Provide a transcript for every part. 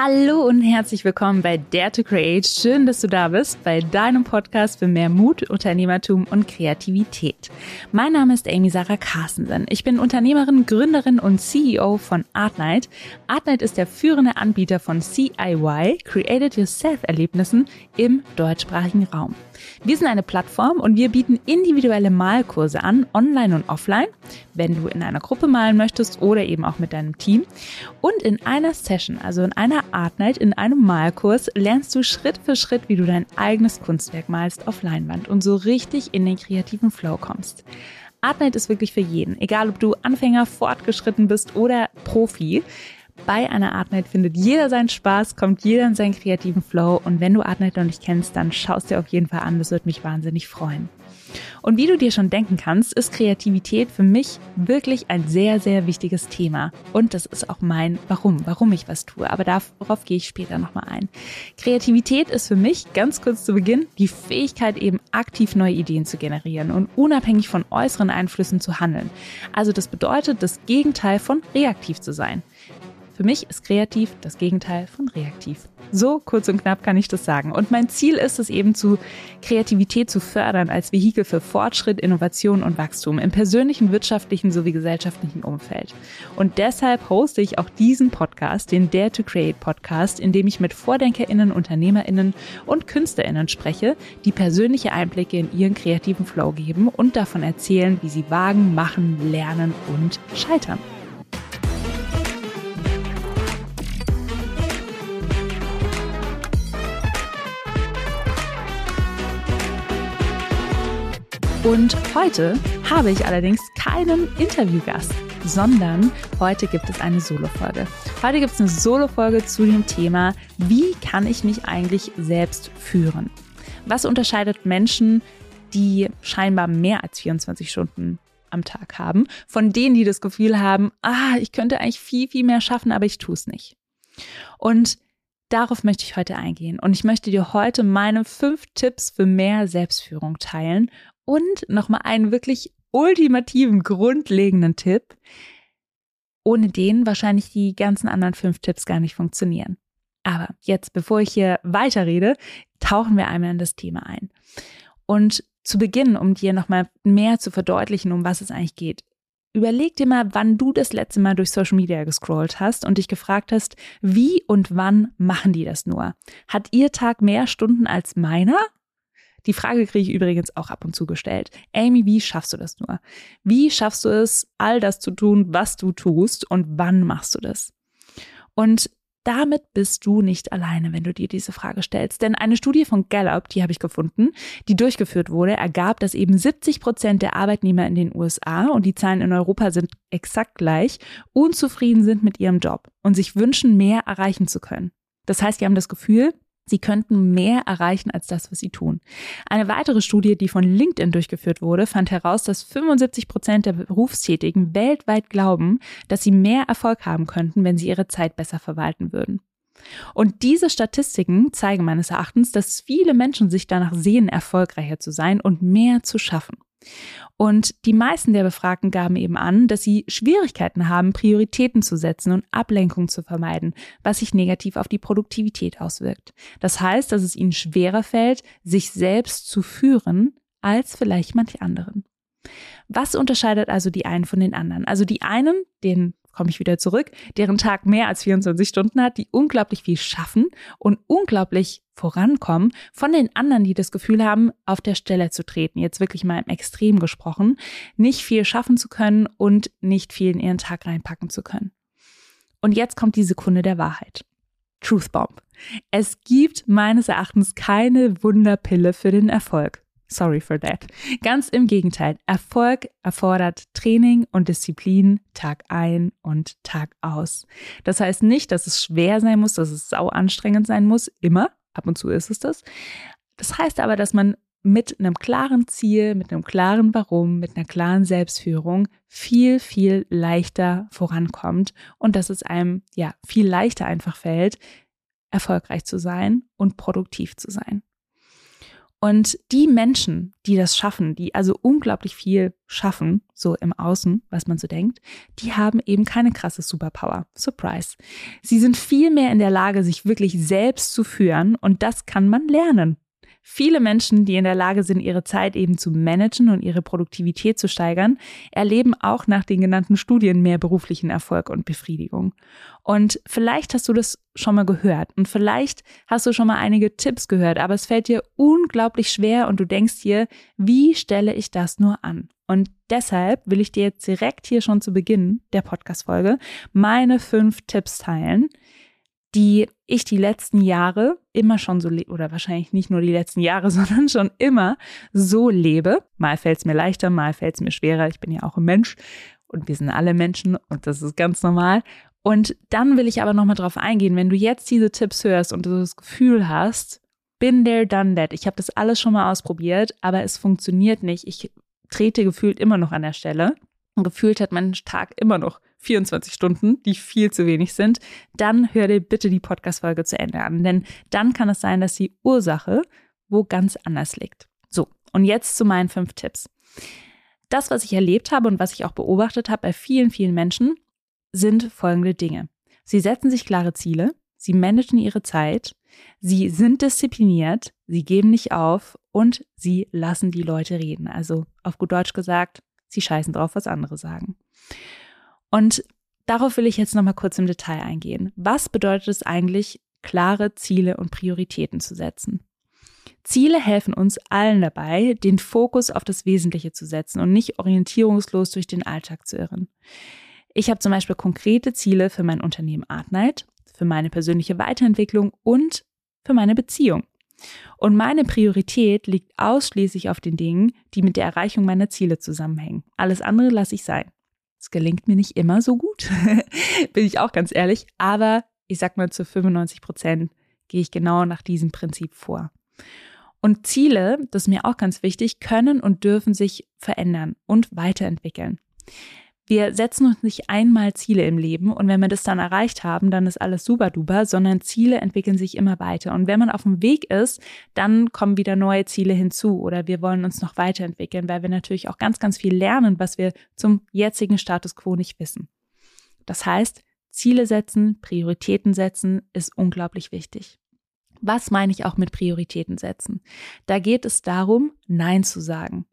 Hallo und herzlich willkommen bei Dare to Create. Schön, dass du da bist bei deinem Podcast für mehr Mut, Unternehmertum und Kreativität. Mein Name ist Amy Sarah Carstensen. Ich bin Unternehmerin, Gründerin und CEO von Artnight. Artnight ist der führende Anbieter von CIY, Created Yourself Erlebnissen im deutschsprachigen Raum. Wir sind eine Plattform und wir bieten individuelle Malkurse an, online und offline, wenn du in einer Gruppe malen möchtest oder eben auch mit deinem Team. Und in einer Session, also in einer Art Night, in einem Malkurs, lernst du Schritt für Schritt, wie du dein eigenes Kunstwerk malst auf Leinwand und so richtig in den kreativen Flow kommst. Art Night ist wirklich für jeden, egal ob du Anfänger, fortgeschritten bist oder Profi. Bei einer Art Night findet jeder seinen Spaß, kommt jeder in seinen kreativen Flow und wenn du Art Night noch nicht kennst, dann schaust dir auf jeden Fall an, das wird mich wahnsinnig freuen. Und wie du dir schon denken kannst, ist Kreativität für mich wirklich ein sehr, sehr wichtiges Thema. Und das ist auch mein Warum, warum ich was tue. Aber darauf gehe ich später nochmal ein. Kreativität ist für mich, ganz kurz zu Beginn, die Fähigkeit eben aktiv neue Ideen zu generieren und unabhängig von äußeren Einflüssen zu handeln. Also das bedeutet, das Gegenteil von reaktiv zu sein. Für mich ist kreativ das Gegenteil von reaktiv. So kurz und knapp kann ich das sagen. Und mein Ziel ist es eben zu Kreativität zu fördern als Vehikel für Fortschritt, Innovation und Wachstum im persönlichen, wirtschaftlichen sowie gesellschaftlichen Umfeld. Und deshalb hoste ich auch diesen Podcast, den Dare to Create Podcast, in dem ich mit VordenkerInnen, UnternehmerInnen und KünstlerInnen spreche, die persönliche Einblicke in ihren kreativen Flow geben und davon erzählen, wie sie wagen, machen, lernen und scheitern. Und heute habe ich allerdings keinen Interviewgast, sondern heute gibt es eine Solo-Folge. Heute gibt es eine Solo-Folge zu dem Thema, wie kann ich mich eigentlich selbst führen? Was unterscheidet Menschen, die scheinbar mehr als 24 Stunden am Tag haben, von denen, die das Gefühl haben, ah, ich könnte eigentlich viel, viel mehr schaffen, aber ich tue es nicht. Und Darauf möchte ich heute eingehen und ich möchte dir heute meine fünf Tipps für mehr Selbstführung teilen und nochmal einen wirklich ultimativen, grundlegenden Tipp, ohne den wahrscheinlich die ganzen anderen fünf Tipps gar nicht funktionieren. Aber jetzt, bevor ich hier weiterrede, tauchen wir einmal in das Thema ein. Und zu Beginn, um dir nochmal mehr zu verdeutlichen, um was es eigentlich geht, überleg dir mal, wann du das letzte Mal durch Social Media gescrollt hast und dich gefragt hast, wie und wann machen die das nur? Hat ihr Tag mehr Stunden als meiner? Die Frage kriege ich übrigens auch ab und zu gestellt. Amy, wie schaffst du das nur? Wie schaffst du es, all das zu tun, was du tust und wann machst du das? Und damit bist du nicht alleine, wenn du dir diese Frage stellst. Denn eine Studie von Gallup, die habe ich gefunden, die durchgeführt wurde, ergab, dass eben 70 Prozent der Arbeitnehmer in den USA, und die Zahlen in Europa sind exakt gleich, unzufrieden sind mit ihrem Job und sich wünschen, mehr erreichen zu können. Das heißt, die haben das Gefühl, Sie könnten mehr erreichen als das, was sie tun. Eine weitere Studie, die von LinkedIn durchgeführt wurde, fand heraus, dass 75 Prozent der Berufstätigen weltweit glauben, dass sie mehr Erfolg haben könnten, wenn sie ihre Zeit besser verwalten würden. Und diese Statistiken zeigen meines Erachtens, dass viele Menschen sich danach sehen, erfolgreicher zu sein und mehr zu schaffen. Und die meisten der Befragten gaben eben an, dass sie Schwierigkeiten haben, Prioritäten zu setzen und Ablenkung zu vermeiden, was sich negativ auf die Produktivität auswirkt. Das heißt, dass es ihnen schwerer fällt, sich selbst zu führen, als vielleicht manche anderen. Was unterscheidet also die einen von den anderen? Also die einen, den komme ich wieder zurück, deren Tag mehr als 24 Stunden hat, die unglaublich viel schaffen und unglaublich vorankommen, von den anderen, die das Gefühl haben, auf der Stelle zu treten, jetzt wirklich mal im Extrem gesprochen, nicht viel schaffen zu können und nicht viel in ihren Tag reinpacken zu können. Und jetzt kommt die Sekunde der Wahrheit. Truth Bomb. Es gibt meines Erachtens keine Wunderpille für den Erfolg. Sorry for that. Ganz im Gegenteil. Erfolg erfordert Training und Disziplin Tag ein und Tag aus. Das heißt nicht, dass es schwer sein muss, dass es sau anstrengend sein muss. Immer. Ab und zu ist es das. Das heißt aber, dass man mit einem klaren Ziel, mit einem klaren Warum, mit einer klaren Selbstführung viel, viel leichter vorankommt und dass es einem ja viel leichter einfach fällt, erfolgreich zu sein und produktiv zu sein. Und die Menschen, die das schaffen, die also unglaublich viel schaffen, so im Außen, was man so denkt, die haben eben keine krasse Superpower. Surprise. Sie sind viel mehr in der Lage, sich wirklich selbst zu führen und das kann man lernen. Viele Menschen, die in der Lage sind, ihre Zeit eben zu managen und ihre Produktivität zu steigern, erleben auch nach den genannten Studien mehr beruflichen Erfolg und Befriedigung. Und vielleicht hast du das schon mal gehört und vielleicht hast du schon mal einige Tipps gehört, aber es fällt dir unglaublich schwer und du denkst dir, wie stelle ich das nur an? Und deshalb will ich dir jetzt direkt hier schon zu Beginn der Podcast-Folge meine fünf Tipps teilen, die ich die letzten Jahre immer schon so lebe, oder wahrscheinlich nicht nur die letzten Jahre, sondern schon immer so lebe. Mal fällt es mir leichter, mal fällt es mir schwerer. Ich bin ja auch ein Mensch und wir sind alle Menschen und das ist ganz normal. Und dann will ich aber nochmal drauf eingehen, wenn du jetzt diese Tipps hörst und du das Gefühl hast, bin there, done that. Ich habe das alles schon mal ausprobiert, aber es funktioniert nicht. Ich trete gefühlt immer noch an der Stelle. Gefühlt hat mein Tag immer noch 24 Stunden, die viel zu wenig sind, dann hör dir bitte die Podcast-Folge zu Ende an. Denn dann kann es sein, dass die Ursache wo ganz anders liegt. So, und jetzt zu meinen fünf Tipps. Das, was ich erlebt habe und was ich auch beobachtet habe bei vielen, vielen Menschen, sind folgende Dinge. Sie setzen sich klare Ziele, sie managen ihre Zeit, sie sind diszipliniert, sie geben nicht auf und sie lassen die Leute reden. Also auf gut Deutsch gesagt, sie scheißen drauf, was andere sagen. Und darauf will ich jetzt nochmal kurz im Detail eingehen. Was bedeutet es eigentlich, klare Ziele und Prioritäten zu setzen? Ziele helfen uns allen dabei, den Fokus auf das Wesentliche zu setzen und nicht orientierungslos durch den Alltag zu irren. Ich habe zum Beispiel konkrete Ziele für mein Unternehmen Artnight, für meine persönliche Weiterentwicklung und für meine Beziehung. Und meine Priorität liegt ausschließlich auf den Dingen, die mit der Erreichung meiner Ziele zusammenhängen. Alles andere lasse ich sein. Es gelingt mir nicht immer so gut, bin ich auch ganz ehrlich, aber ich sag mal zu 95 Prozent gehe ich genau nach diesem Prinzip vor. Und Ziele, das ist mir auch ganz wichtig, können und dürfen sich verändern und weiterentwickeln. Wir setzen uns nicht einmal Ziele im Leben und wenn wir das dann erreicht haben, dann ist alles super duper, sondern Ziele entwickeln sich immer weiter. Und wenn man auf dem Weg ist, dann kommen wieder neue Ziele hinzu oder wir wollen uns noch weiterentwickeln, weil wir natürlich auch ganz, ganz viel lernen, was wir zum jetzigen Status quo nicht wissen. Das heißt, Ziele setzen, Prioritäten setzen ist unglaublich wichtig. Was meine ich auch mit Prioritäten setzen? Da geht es darum, Nein zu sagen.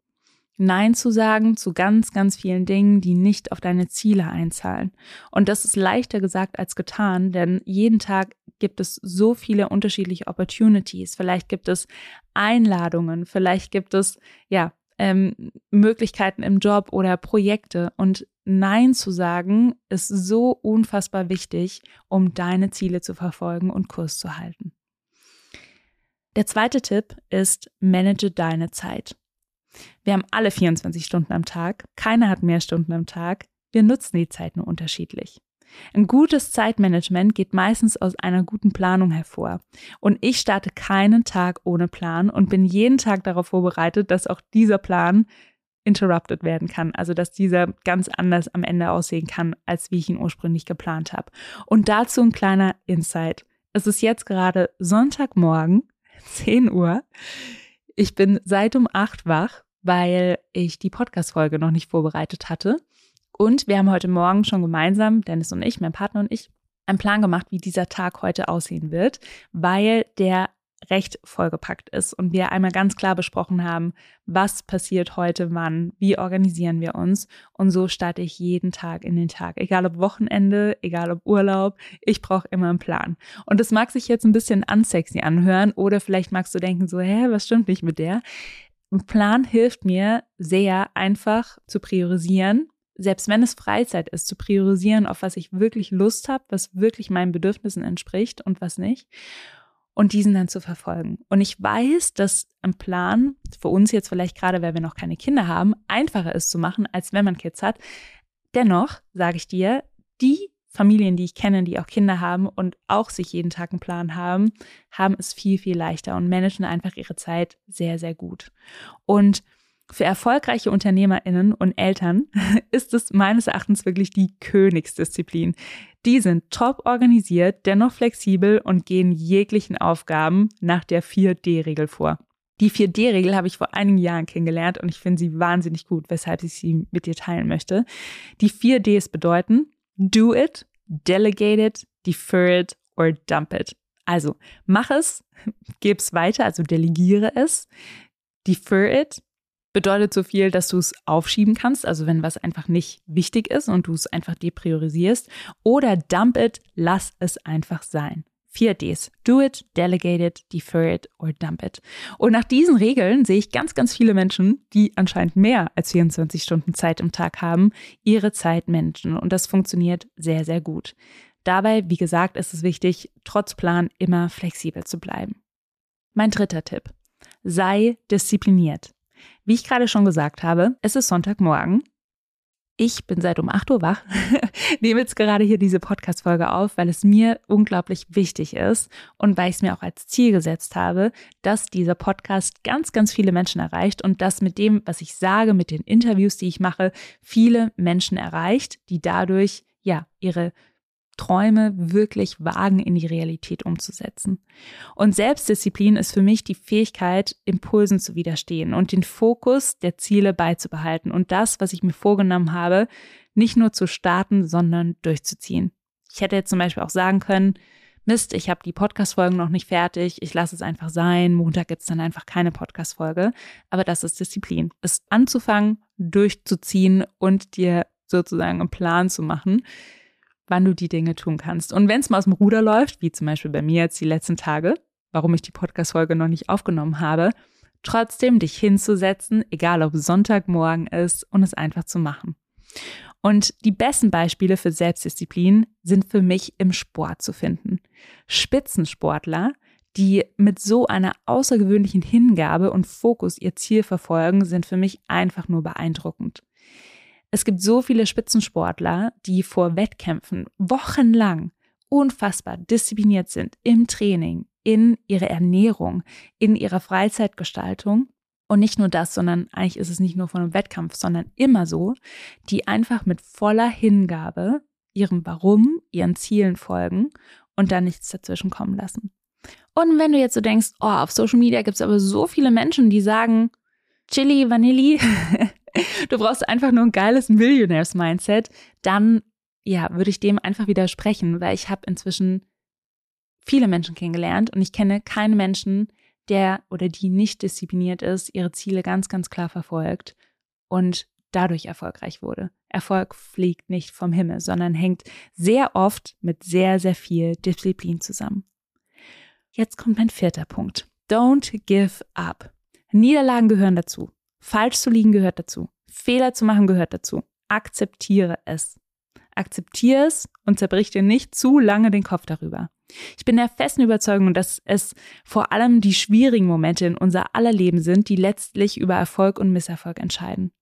Nein zu sagen zu ganz, ganz vielen Dingen, die nicht auf deine Ziele einzahlen. Und das ist leichter gesagt als getan, denn jeden Tag gibt es so viele unterschiedliche Opportunities. Vielleicht gibt es Einladungen, vielleicht gibt es, ja, ähm, Möglichkeiten im Job oder Projekte. Und Nein zu sagen ist so unfassbar wichtig, um deine Ziele zu verfolgen und Kurs zu halten. Der zweite Tipp ist, manage deine Zeit. Wir haben alle 24 Stunden am Tag, keiner hat mehr Stunden am Tag, wir nutzen die Zeit nur unterschiedlich. Ein gutes Zeitmanagement geht meistens aus einer guten Planung hervor. Und ich starte keinen Tag ohne Plan und bin jeden Tag darauf vorbereitet, dass auch dieser Plan interrupted werden kann. Also dass dieser ganz anders am Ende aussehen kann, als wie ich ihn ursprünglich geplant habe. Und dazu ein kleiner Insight. Es ist jetzt gerade Sonntagmorgen, 10 Uhr. Ich bin seit um 8 wach weil ich die Podcast-Folge noch nicht vorbereitet hatte. Und wir haben heute Morgen schon gemeinsam, Dennis und ich, mein Partner und ich, einen Plan gemacht, wie dieser Tag heute aussehen wird, weil der recht vollgepackt ist und wir einmal ganz klar besprochen haben, was passiert heute wann, wie organisieren wir uns und so starte ich jeden Tag in den Tag, egal ob Wochenende, egal ob Urlaub, ich brauche immer einen Plan. Und das mag sich jetzt ein bisschen unsexy anhören oder vielleicht magst du denken so, hä, was stimmt nicht mit der? Ein Plan hilft mir sehr einfach zu priorisieren, selbst wenn es Freizeit ist, zu priorisieren, auf was ich wirklich Lust habe, was wirklich meinen Bedürfnissen entspricht und was nicht. Und diesen dann zu verfolgen. Und ich weiß, dass ein Plan für uns jetzt vielleicht gerade, weil wir noch keine Kinder haben, einfacher ist zu machen, als wenn man Kids hat. Dennoch sage ich dir, die Familien, die ich kenne, die auch Kinder haben und auch sich jeden Tag einen Plan haben, haben es viel, viel leichter und managen einfach ihre Zeit sehr, sehr gut. Und für erfolgreiche UnternehmerInnen und Eltern ist es meines Erachtens wirklich die Königsdisziplin. Die sind top organisiert, dennoch flexibel und gehen jeglichen Aufgaben nach der 4D-Regel vor. Die 4D-Regel habe ich vor einigen Jahren kennengelernt und ich finde sie wahnsinnig gut, weshalb ich sie mit dir teilen möchte. Die 4Ds bedeuten Do it, Delegate it, Defer it or Dump it. Also mach es, gib es weiter, also delegiere es. Defer it bedeutet so viel, dass du es aufschieben kannst, also wenn was einfach nicht wichtig ist und du es einfach depriorisierst. Oder dump it, lass es einfach sein. Vier Ds. Do it, delegate it, defer it or dump it. Und nach diesen Regeln sehe ich ganz, ganz viele Menschen, die anscheinend mehr als 24 Stunden Zeit im Tag haben, ihre Zeit managen. Und das funktioniert sehr, sehr gut. Dabei, wie gesagt, ist es wichtig, trotz Plan immer flexibel zu bleiben. Mein dritter Tipp. Sei diszipliniert. Wie ich gerade schon gesagt habe, es ist Sonntagmorgen ich bin seit um 8 Uhr wach, nehme jetzt gerade hier diese Podcast-Folge auf, weil es mir unglaublich wichtig ist und weil ich es mir auch als Ziel gesetzt habe, dass dieser Podcast ganz, ganz viele Menschen erreicht und dass mit dem, was ich sage, mit den Interviews, die ich mache, viele Menschen erreicht, die dadurch ja ihre Träume wirklich wagen in die Realität umzusetzen. Und Selbstdisziplin ist für mich die Fähigkeit, Impulsen zu widerstehen und den Fokus der Ziele beizubehalten und das, was ich mir vorgenommen habe, nicht nur zu starten, sondern durchzuziehen. Ich hätte jetzt zum Beispiel auch sagen können, Mist, ich habe die Podcast-Folgen noch nicht fertig, ich lasse es einfach sein, Montag gibt es dann einfach keine Podcast-Folge. Aber das ist Disziplin. Es anzufangen, durchzuziehen und dir sozusagen einen Plan zu machen, wann du die Dinge tun kannst. Und wenn es mal aus dem Ruder läuft, wie zum Beispiel bei mir jetzt die letzten Tage, warum ich die Podcast-Folge noch nicht aufgenommen habe, trotzdem dich hinzusetzen, egal ob Sonntagmorgen ist, und es einfach zu machen. Und die besten Beispiele für Selbstdisziplin sind für mich im Sport zu finden. Spitzensportler, die mit so einer außergewöhnlichen Hingabe und Fokus ihr Ziel verfolgen, sind für mich einfach nur beeindruckend. Es gibt so viele Spitzensportler, die vor Wettkämpfen wochenlang unfassbar diszipliniert sind im Training, in ihrer Ernährung, in ihrer Freizeitgestaltung. Und nicht nur das, sondern eigentlich ist es nicht nur von einem Wettkampf, sondern immer so, die einfach mit voller Hingabe ihrem Warum, ihren Zielen folgen und da nichts dazwischen kommen lassen. Und wenn du jetzt so denkst, oh, auf Social Media gibt es aber so viele Menschen, die sagen, Chili, Vanilli, du brauchst einfach nur ein geiles Millionaires-Mindset, dann ja, würde ich dem einfach widersprechen, weil ich habe inzwischen viele Menschen kennengelernt und ich kenne keinen Menschen, der oder die nicht diszipliniert ist, ihre Ziele ganz, ganz klar verfolgt und dadurch erfolgreich wurde. Erfolg fliegt nicht vom Himmel, sondern hängt sehr oft mit sehr, sehr viel Disziplin zusammen. Jetzt kommt mein vierter Punkt. Don't give up. Niederlagen gehören dazu. Falsch zu liegen gehört dazu. Fehler zu machen gehört dazu. Akzeptiere es. Akzeptiere es und zerbrich dir nicht zu lange den Kopf darüber. Ich bin der festen Überzeugung, dass es vor allem die schwierigen Momente in unser aller Leben sind, die letztlich über Erfolg und Misserfolg entscheiden.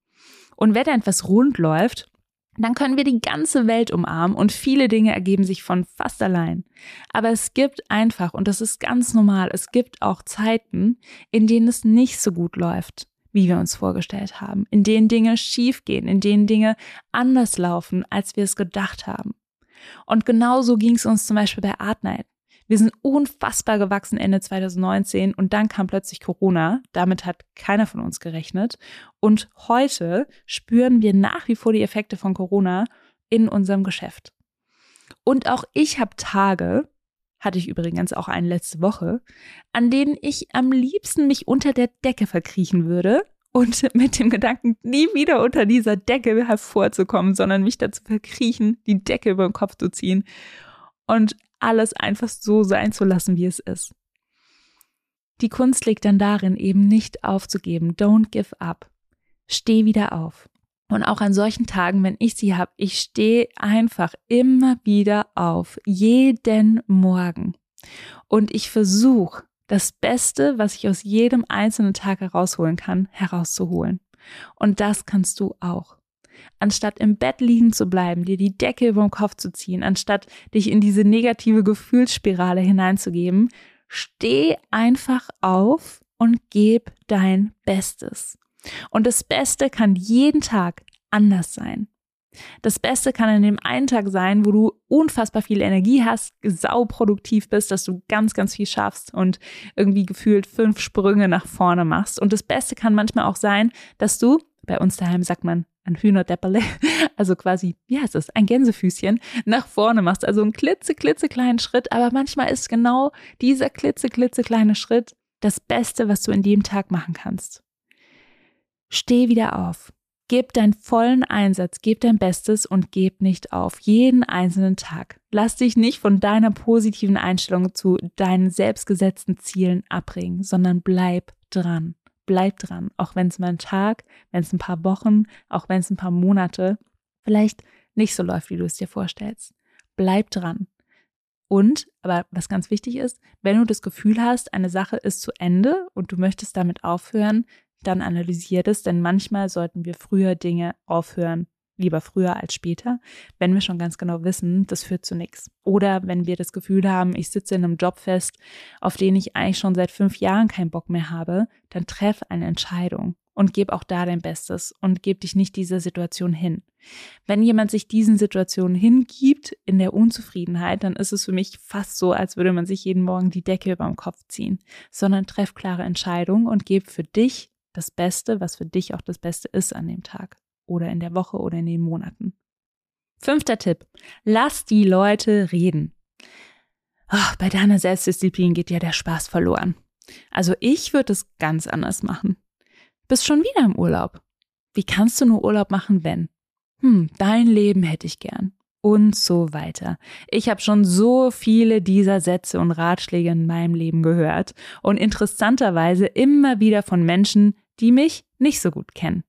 Und wenn etwas rund läuft, dann können wir die ganze Welt umarmen und viele Dinge ergeben sich von fast allein. Aber es gibt einfach, und das ist ganz normal, es gibt auch Zeiten, in denen es nicht so gut läuft wie wir uns vorgestellt haben, in denen Dinge schiefgehen, in denen Dinge anders laufen, als wir es gedacht haben. Und genauso ging es uns zum Beispiel bei Art Night. Wir sind unfassbar gewachsen Ende 2019 und dann kam plötzlich Corona. Damit hat keiner von uns gerechnet. Und heute spüren wir nach wie vor die Effekte von Corona in unserem Geschäft. Und auch ich habe Tage, hatte ich übrigens auch eine letzte Woche, an denen ich am liebsten mich unter der Decke verkriechen würde und mit dem Gedanken, nie wieder unter dieser Decke hervorzukommen, sondern mich dazu verkriechen, die Decke über den Kopf zu ziehen und alles einfach so sein zu lassen, wie es ist. Die Kunst liegt dann darin, eben nicht aufzugeben. Don't give up. Steh wieder auf. Und auch an solchen Tagen, wenn ich sie habe, ich stehe einfach immer wieder auf, jeden Morgen. Und ich versuche, das Beste, was ich aus jedem einzelnen Tag herausholen kann, herauszuholen. Und das kannst du auch. Anstatt im Bett liegen zu bleiben, dir die Decke über den Kopf zu ziehen, anstatt dich in diese negative Gefühlsspirale hineinzugeben, steh einfach auf und gib dein Bestes. Und das Beste kann jeden Tag anders sein. Das Beste kann in dem einen Tag sein, wo du unfassbar viel Energie hast, sauproduktiv bist, dass du ganz, ganz viel schaffst und irgendwie gefühlt fünf Sprünge nach vorne machst. Und das Beste kann manchmal auch sein, dass du, bei uns daheim sagt man, ein Hühnerdepperle, also quasi, wie heißt das, ein Gänsefüßchen, nach vorne machst. Also einen klitze, klitze kleinen Schritt, aber manchmal ist genau dieser klitze, klitze kleine Schritt das Beste, was du in dem Tag machen kannst. Steh wieder auf. Gib deinen vollen Einsatz, gib dein Bestes und gib nicht auf. Jeden einzelnen Tag. Lass dich nicht von deiner positiven Einstellung zu deinen selbstgesetzten Zielen abbringen, sondern bleib dran. Bleib dran. Auch wenn es mal ein Tag, wenn es ein paar Wochen, auch wenn es ein paar Monate vielleicht nicht so läuft, wie du es dir vorstellst. Bleib dran. Und, aber was ganz wichtig ist, wenn du das Gefühl hast, eine Sache ist zu Ende und du möchtest damit aufhören, dann analysiert es, denn manchmal sollten wir früher Dinge aufhören, lieber früher als später, wenn wir schon ganz genau wissen, das führt zu nichts. Oder wenn wir das Gefühl haben, ich sitze in einem Job fest, auf den ich eigentlich schon seit fünf Jahren keinen Bock mehr habe, dann treff eine Entscheidung und gib auch da dein Bestes und gib dich nicht dieser Situation hin. Wenn jemand sich diesen Situationen hingibt in der Unzufriedenheit, dann ist es für mich fast so, als würde man sich jeden Morgen die Decke über dem Kopf ziehen, sondern treff klare Entscheidungen und gib für dich das Beste, was für dich auch das Beste ist an dem Tag oder in der Woche oder in den Monaten. Fünfter Tipp. Lass die Leute reden. Oh, bei deiner Selbstdisziplin geht ja der Spaß verloren. Also ich würde es ganz anders machen. Bist schon wieder im Urlaub. Wie kannst du nur Urlaub machen, wenn? Hm, dein Leben hätte ich gern. Und so weiter. Ich habe schon so viele dieser Sätze und Ratschläge in meinem Leben gehört und interessanterweise immer wieder von Menschen, die mich nicht so gut kennen.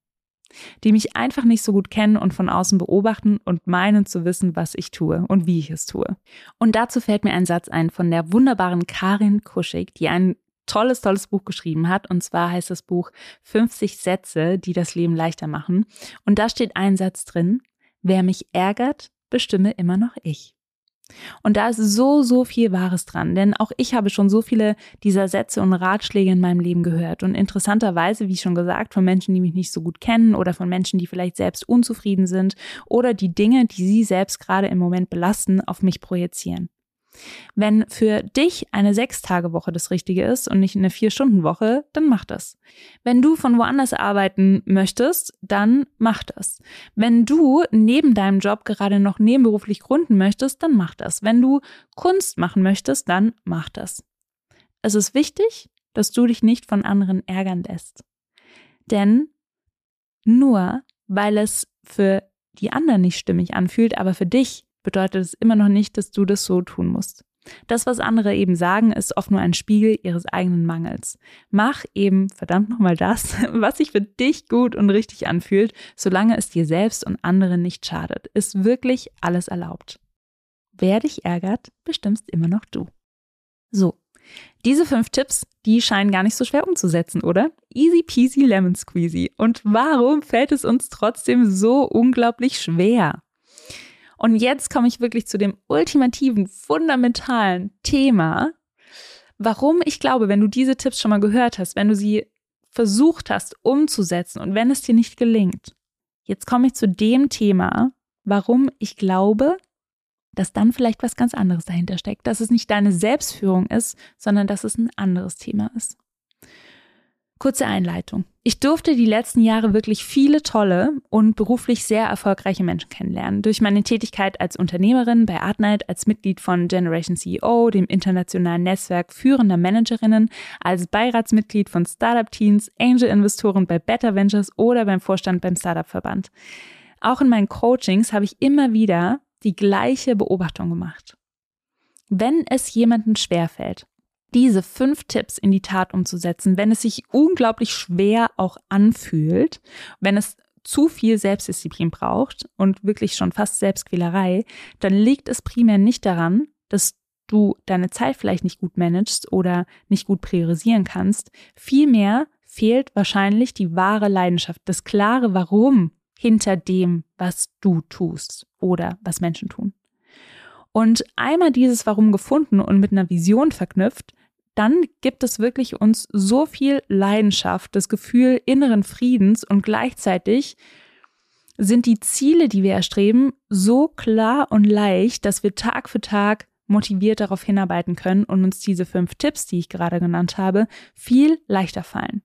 Die mich einfach nicht so gut kennen und von außen beobachten und meinen zu wissen, was ich tue und wie ich es tue. Und dazu fällt mir ein Satz ein von der wunderbaren Karin Kuschig, die ein tolles, tolles Buch geschrieben hat. Und zwar heißt das Buch 50 Sätze, die das Leben leichter machen. Und da steht ein Satz drin, wer mich ärgert, bestimme immer noch ich. Und da ist so, so viel Wahres dran, denn auch ich habe schon so viele dieser Sätze und Ratschläge in meinem Leben gehört und interessanterweise, wie schon gesagt, von Menschen, die mich nicht so gut kennen oder von Menschen, die vielleicht selbst unzufrieden sind oder die Dinge, die sie selbst gerade im Moment belasten, auf mich projizieren. Wenn für dich eine Sechs-Tage-Woche das Richtige ist und nicht eine Vier-Stunden-Woche, dann mach das. Wenn du von woanders arbeiten möchtest, dann mach das. Wenn du neben deinem Job gerade noch nebenberuflich gründen möchtest, dann mach das. Wenn du Kunst machen möchtest, dann mach das. Es ist wichtig, dass du dich nicht von anderen ärgern lässt. Denn nur weil es für die anderen nicht stimmig anfühlt, aber für dich bedeutet es immer noch nicht, dass du das so tun musst. Das, was andere eben sagen, ist oft nur ein Spiegel ihres eigenen Mangels. Mach eben verdammt nochmal das, was sich für dich gut und richtig anfühlt, solange es dir selbst und anderen nicht schadet. Ist wirklich alles erlaubt. Wer dich ärgert, bestimmst immer noch du. So, diese fünf Tipps, die scheinen gar nicht so schwer umzusetzen, oder? Easy peasy lemon squeezy. Und warum fällt es uns trotzdem so unglaublich schwer? Und jetzt komme ich wirklich zu dem ultimativen, fundamentalen Thema, warum ich glaube, wenn du diese Tipps schon mal gehört hast, wenn du sie versucht hast umzusetzen und wenn es dir nicht gelingt, jetzt komme ich zu dem Thema, warum ich glaube, dass dann vielleicht was ganz anderes dahinter steckt, dass es nicht deine Selbstführung ist, sondern dass es ein anderes Thema ist. Kurze Einleitung. Ich durfte die letzten Jahre wirklich viele tolle und beruflich sehr erfolgreiche Menschen kennenlernen. Durch meine Tätigkeit als Unternehmerin bei Artnight, als Mitglied von Generation CEO, dem internationalen Netzwerk führender Managerinnen, als Beiratsmitglied von Startup Teens, Angel-Investoren bei Better Ventures oder beim Vorstand beim Startup-Verband. Auch in meinen Coachings habe ich immer wieder die gleiche Beobachtung gemacht. Wenn es jemandem schwerfällt, diese fünf Tipps in die Tat umzusetzen, wenn es sich unglaublich schwer auch anfühlt, wenn es zu viel Selbstdisziplin braucht und wirklich schon fast Selbstquälerei, dann liegt es primär nicht daran, dass du deine Zeit vielleicht nicht gut managst oder nicht gut priorisieren kannst. Vielmehr fehlt wahrscheinlich die wahre Leidenschaft, das klare Warum hinter dem, was du tust oder was Menschen tun. Und einmal dieses Warum gefunden und mit einer Vision verknüpft, dann gibt es wirklich uns so viel Leidenschaft, das Gefühl inneren Friedens und gleichzeitig sind die Ziele, die wir erstreben, so klar und leicht, dass wir Tag für Tag motiviert darauf hinarbeiten können und uns diese fünf Tipps, die ich gerade genannt habe, viel leichter fallen.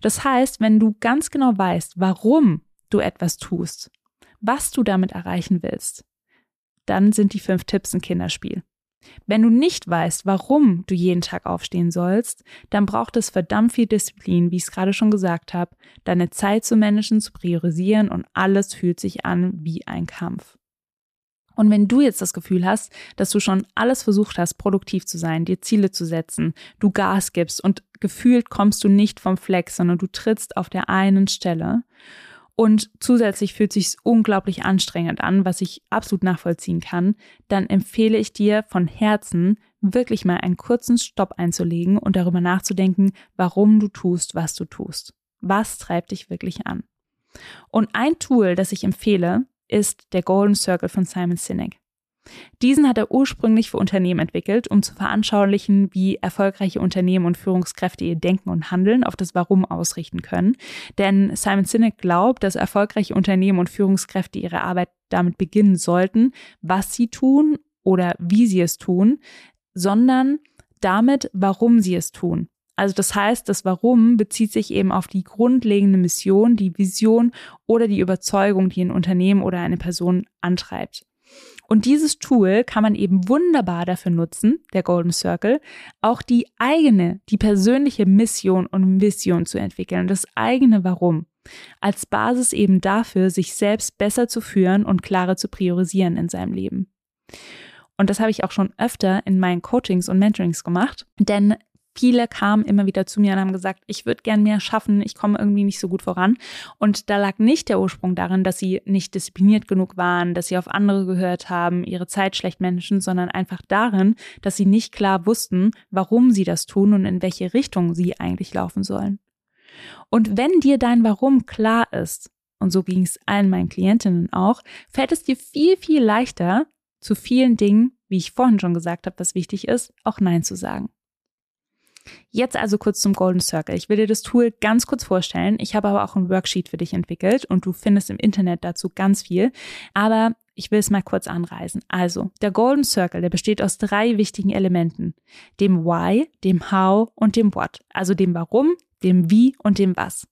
Das heißt, wenn du ganz genau weißt, warum du etwas tust, was du damit erreichen willst, dann sind die fünf Tipps ein Kinderspiel. Wenn du nicht weißt, warum du jeden Tag aufstehen sollst, dann braucht es verdammt viel Disziplin, wie ich es gerade schon gesagt habe, deine Zeit zu managen, zu priorisieren und alles fühlt sich an wie ein Kampf. Und wenn du jetzt das Gefühl hast, dass du schon alles versucht hast, produktiv zu sein, dir Ziele zu setzen, du Gas gibst und gefühlt kommst du nicht vom Fleck, sondern du trittst auf der einen Stelle und zusätzlich fühlt sich unglaublich anstrengend an, was ich absolut nachvollziehen kann, dann empfehle ich dir von Herzen, wirklich mal einen kurzen Stopp einzulegen und darüber nachzudenken, warum du tust, was du tust. Was treibt dich wirklich an? Und ein Tool, das ich empfehle, ist der Golden Circle von Simon Sinek. Diesen hat er ursprünglich für Unternehmen entwickelt, um zu veranschaulichen, wie erfolgreiche Unternehmen und Führungskräfte ihr Denken und Handeln auf das Warum ausrichten können. Denn Simon Sinek glaubt, dass erfolgreiche Unternehmen und Führungskräfte ihre Arbeit damit beginnen sollten, was sie tun oder wie sie es tun, sondern damit, warum sie es tun. Also das heißt, das Warum bezieht sich eben auf die grundlegende Mission, die Vision oder die Überzeugung, die ein Unternehmen oder eine Person antreibt. Und dieses Tool kann man eben wunderbar dafür nutzen, der Golden Circle, auch die eigene, die persönliche Mission und Vision zu entwickeln, das eigene Warum. Als Basis eben dafür, sich selbst besser zu führen und klarer zu priorisieren in seinem Leben. Und das habe ich auch schon öfter in meinen Coachings und Mentorings gemacht, denn viele kamen immer wieder zu mir und haben gesagt, ich würde gern mehr schaffen, ich komme irgendwie nicht so gut voran. Und da lag nicht der Ursprung darin, dass sie nicht diszipliniert genug waren, dass sie auf andere gehört haben, ihre Zeit schlecht managen, sondern einfach darin, dass sie nicht klar wussten, warum sie das tun und in welche Richtung sie eigentlich laufen sollen. Und wenn dir dein Warum klar ist, und so ging es allen meinen Klientinnen auch, fällt es dir viel, viel leichter, zu vielen Dingen, wie ich vorhin schon gesagt habe, was wichtig ist, auch Nein zu sagen. Jetzt also kurz zum Golden Circle. Ich will dir das Tool ganz kurz vorstellen. Ich habe aber auch ein Worksheet für dich entwickelt und du findest im Internet dazu ganz viel. Aber ich will es mal kurz anreisen. Also, der Golden Circle, der besteht aus drei wichtigen Elementen. Dem Why, dem How und dem What. Also dem Warum, dem Wie und dem Was.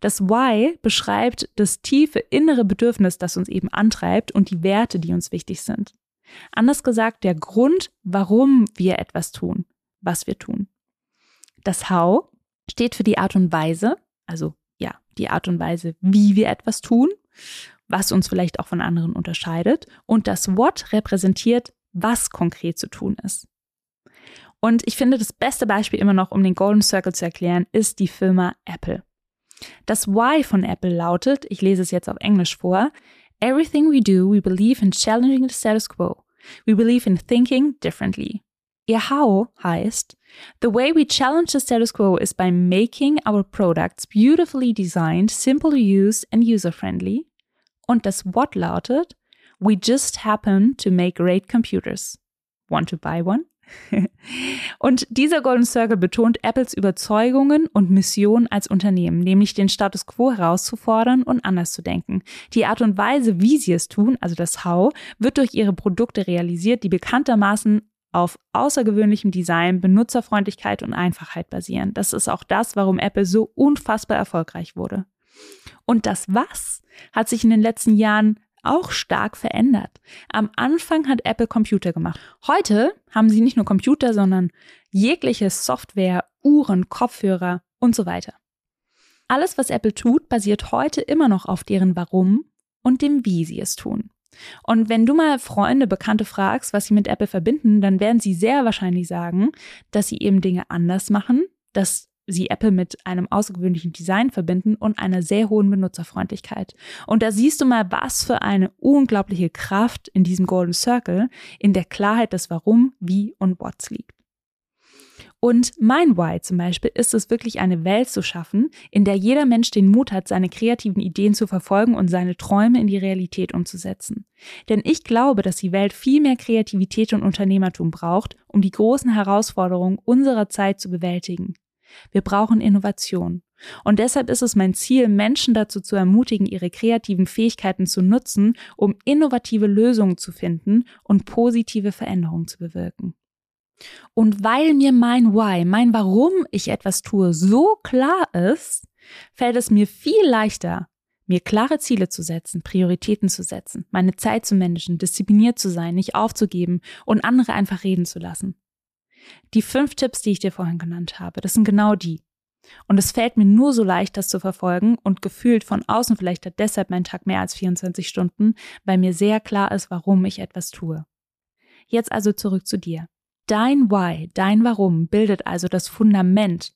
Das Why beschreibt das tiefe innere Bedürfnis, das uns eben antreibt und die Werte, die uns wichtig sind. Anders gesagt, der Grund, warum wir etwas tun, was wir tun. Das How steht für die Art und Weise, also ja, die Art und Weise, wie wir etwas tun, was uns vielleicht auch von anderen unterscheidet. Und das What repräsentiert, was konkret zu tun ist. Und ich finde, das beste Beispiel immer noch, um den Golden Circle zu erklären, ist die Firma Apple. Das Why von Apple lautet, ich lese es jetzt auf Englisch vor, Everything we do, we believe in challenging the status quo. We believe in thinking differently. Ihr How heißt, The way we challenge the status quo is by making our products beautifully designed, simple to use and user-friendly. Und das What lautet, We just happen to make great computers. Want to buy one? und dieser Golden Circle betont Apples Überzeugungen und Mission als Unternehmen, nämlich den Status quo herauszufordern und anders zu denken. Die Art und Weise, wie sie es tun, also das How, wird durch ihre Produkte realisiert, die bekanntermaßen auf außergewöhnlichem Design, Benutzerfreundlichkeit und Einfachheit basieren. Das ist auch das, warum Apple so unfassbar erfolgreich wurde. Und das Was hat sich in den letzten Jahren auch stark verändert. Am Anfang hat Apple Computer gemacht. Heute haben sie nicht nur Computer, sondern jegliche Software, Uhren, Kopfhörer und so weiter. Alles, was Apple tut, basiert heute immer noch auf deren Warum und dem Wie sie es tun. Und wenn du mal Freunde, Bekannte fragst, was sie mit Apple verbinden, dann werden sie sehr wahrscheinlich sagen, dass sie eben Dinge anders machen, dass sie Apple mit einem außergewöhnlichen Design verbinden und einer sehr hohen Benutzerfreundlichkeit. Und da siehst du mal, was für eine unglaubliche Kraft in diesem Golden Circle in der Klarheit des Warum, Wie und What's liegt. Und mein Why zum Beispiel ist es wirklich eine Welt zu schaffen, in der jeder Mensch den Mut hat, seine kreativen Ideen zu verfolgen und seine Träume in die Realität umzusetzen. Denn ich glaube, dass die Welt viel mehr Kreativität und Unternehmertum braucht, um die großen Herausforderungen unserer Zeit zu bewältigen. Wir brauchen Innovation. Und deshalb ist es mein Ziel, Menschen dazu zu ermutigen, ihre kreativen Fähigkeiten zu nutzen, um innovative Lösungen zu finden und positive Veränderungen zu bewirken. Und weil mir mein Why, mein Warum ich etwas tue, so klar ist, fällt es mir viel leichter, mir klare Ziele zu setzen, Prioritäten zu setzen, meine Zeit zu managen, diszipliniert zu sein, nicht aufzugeben und andere einfach reden zu lassen. Die fünf Tipps, die ich dir vorhin genannt habe, das sind genau die. Und es fällt mir nur so leicht, das zu verfolgen und gefühlt von außen vielleicht hat deshalb mein Tag mehr als 24 Stunden, weil mir sehr klar ist, warum ich etwas tue. Jetzt also zurück zu dir. Dein Why, dein Warum bildet also das Fundament,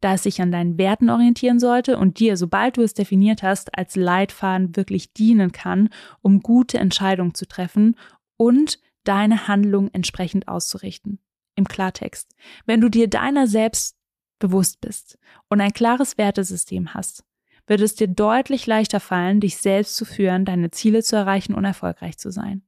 da es sich an deinen Werten orientieren sollte und dir, sobald du es definiert hast, als Leitfaden wirklich dienen kann, um gute Entscheidungen zu treffen und deine Handlung entsprechend auszurichten. Im Klartext. Wenn du dir deiner selbst bewusst bist und ein klares Wertesystem hast, wird es dir deutlich leichter fallen, dich selbst zu führen, deine Ziele zu erreichen und erfolgreich zu sein.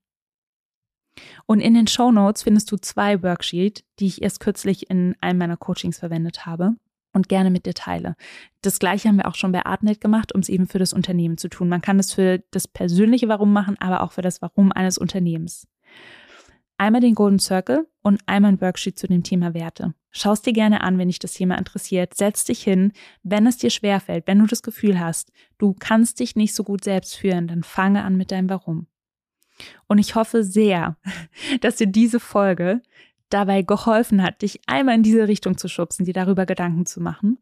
Und in den Show Notes findest du zwei Worksheets, die ich erst kürzlich in einem meiner Coachings verwendet habe und gerne mit dir teile. Das gleiche haben wir auch schon bei Artnet gemacht, um es eben für das Unternehmen zu tun. Man kann es für das persönliche Warum machen, aber auch für das Warum eines Unternehmens. Einmal den Golden Circle und einmal ein Worksheet zu dem Thema Werte. Schau es dir gerne an, wenn dich das Thema interessiert. Setz dich hin. Wenn es dir schwerfällt, wenn du das Gefühl hast, du kannst dich nicht so gut selbst führen, dann fange an mit deinem Warum. Und ich hoffe sehr, dass dir diese Folge dabei geholfen hat, dich einmal in diese Richtung zu schubsen, dir darüber Gedanken zu machen,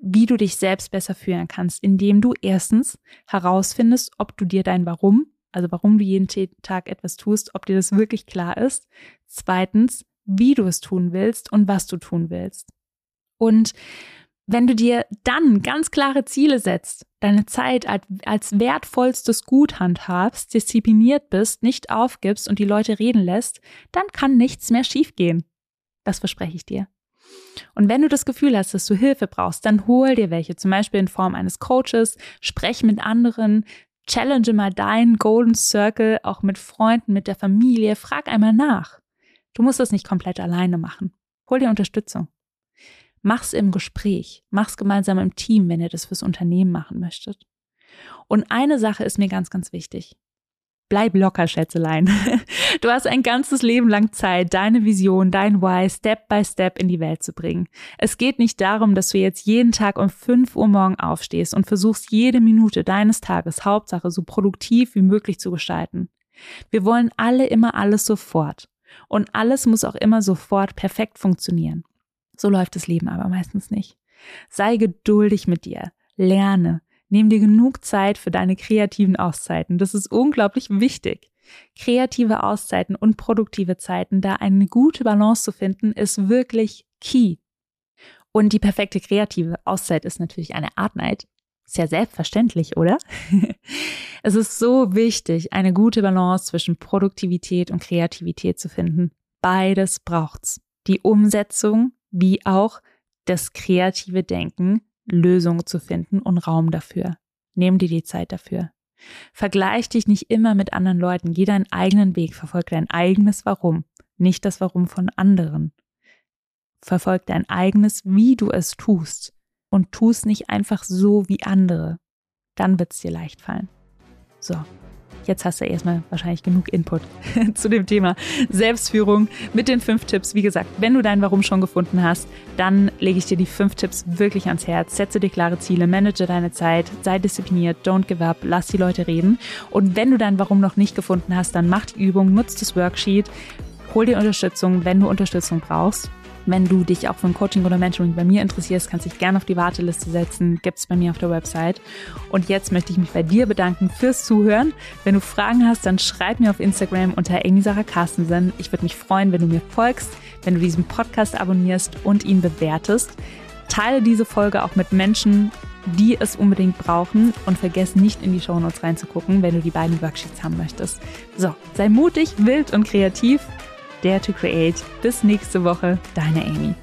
wie du dich selbst besser führen kannst, indem du erstens herausfindest, ob du dir dein Warum, also warum du jeden Tag etwas tust, ob dir das wirklich klar ist. Zweitens, wie du es tun willst und was du tun willst. Und wenn du dir dann ganz klare Ziele setzt, deine Zeit als wertvollstes Gut handhabst, diszipliniert bist, nicht aufgibst und die Leute reden lässt, dann kann nichts mehr schiefgehen. Das verspreche ich dir. Und wenn du das Gefühl hast, dass du Hilfe brauchst, dann hol dir welche, zum Beispiel in Form eines Coaches, sprech mit anderen, challenge mal deinen Golden Circle, auch mit Freunden, mit der Familie, frag einmal nach. Du musst das nicht komplett alleine machen. Hol dir Unterstützung. Mach's im Gespräch, mach's gemeinsam im Team, wenn ihr das fürs Unternehmen machen möchtet. Und eine Sache ist mir ganz, ganz wichtig. Bleib locker, Schätzelein. Du hast ein ganzes Leben lang Zeit, deine Vision, dein Why Step by Step in die Welt zu bringen. Es geht nicht darum, dass du jetzt jeden Tag um 5 Uhr morgen aufstehst und versuchst jede Minute deines Tages Hauptsache so produktiv wie möglich zu gestalten. Wir wollen alle immer alles sofort. Und alles muss auch immer sofort perfekt funktionieren. So läuft das Leben aber meistens nicht. Sei geduldig mit dir. Lerne. Nimm dir genug Zeit für deine kreativen Auszeiten. Das ist unglaublich wichtig. Kreative Auszeiten und produktive Zeiten, da eine gute Balance zu finden, ist wirklich key. Und die perfekte kreative Auszeit ist natürlich eine Art Night. Ist ja selbstverständlich, oder? es ist so wichtig, eine gute Balance zwischen Produktivität und Kreativität zu finden. Beides braucht's. Die Umsetzung wie auch das kreative Denken, Lösungen zu finden und Raum dafür. Nimm dir die Zeit dafür. Vergleich dich nicht immer mit anderen Leuten. Geh deinen eigenen Weg, verfolg dein eigenes Warum, nicht das Warum von anderen. Verfolg dein eigenes, wie du es tust und tu es nicht einfach so wie andere. Dann wird es dir leicht fallen. So, Jetzt hast du erstmal wahrscheinlich genug Input zu dem Thema Selbstführung mit den fünf Tipps. Wie gesagt, wenn du dein Warum schon gefunden hast, dann lege ich dir die fünf Tipps wirklich ans Herz. Setze dir klare Ziele, manage deine Zeit, sei diszipliniert, don't give up, lass die Leute reden. Und wenn du dein Warum noch nicht gefunden hast, dann mach die Übung, nutz das Worksheet, hol dir Unterstützung, wenn du Unterstützung brauchst. Wenn du dich auch für ein Coaching oder Mentoring bei mir interessierst, kannst du dich gerne auf die Warteliste setzen. Gibt es bei mir auf der Website. Und jetzt möchte ich mich bei dir bedanken fürs Zuhören. Wenn du Fragen hast, dann schreib mir auf Instagram unter Amy Sarah Carstensen. Ich würde mich freuen, wenn du mir folgst, wenn du diesen Podcast abonnierst und ihn bewertest. Teile diese Folge auch mit Menschen, die es unbedingt brauchen und vergiss nicht in die Shownotes reinzugucken, wenn du die beiden Worksheets haben möchtest. So, sei mutig, wild und kreativ Dare to Create. Bis nächste Woche, deine Amy.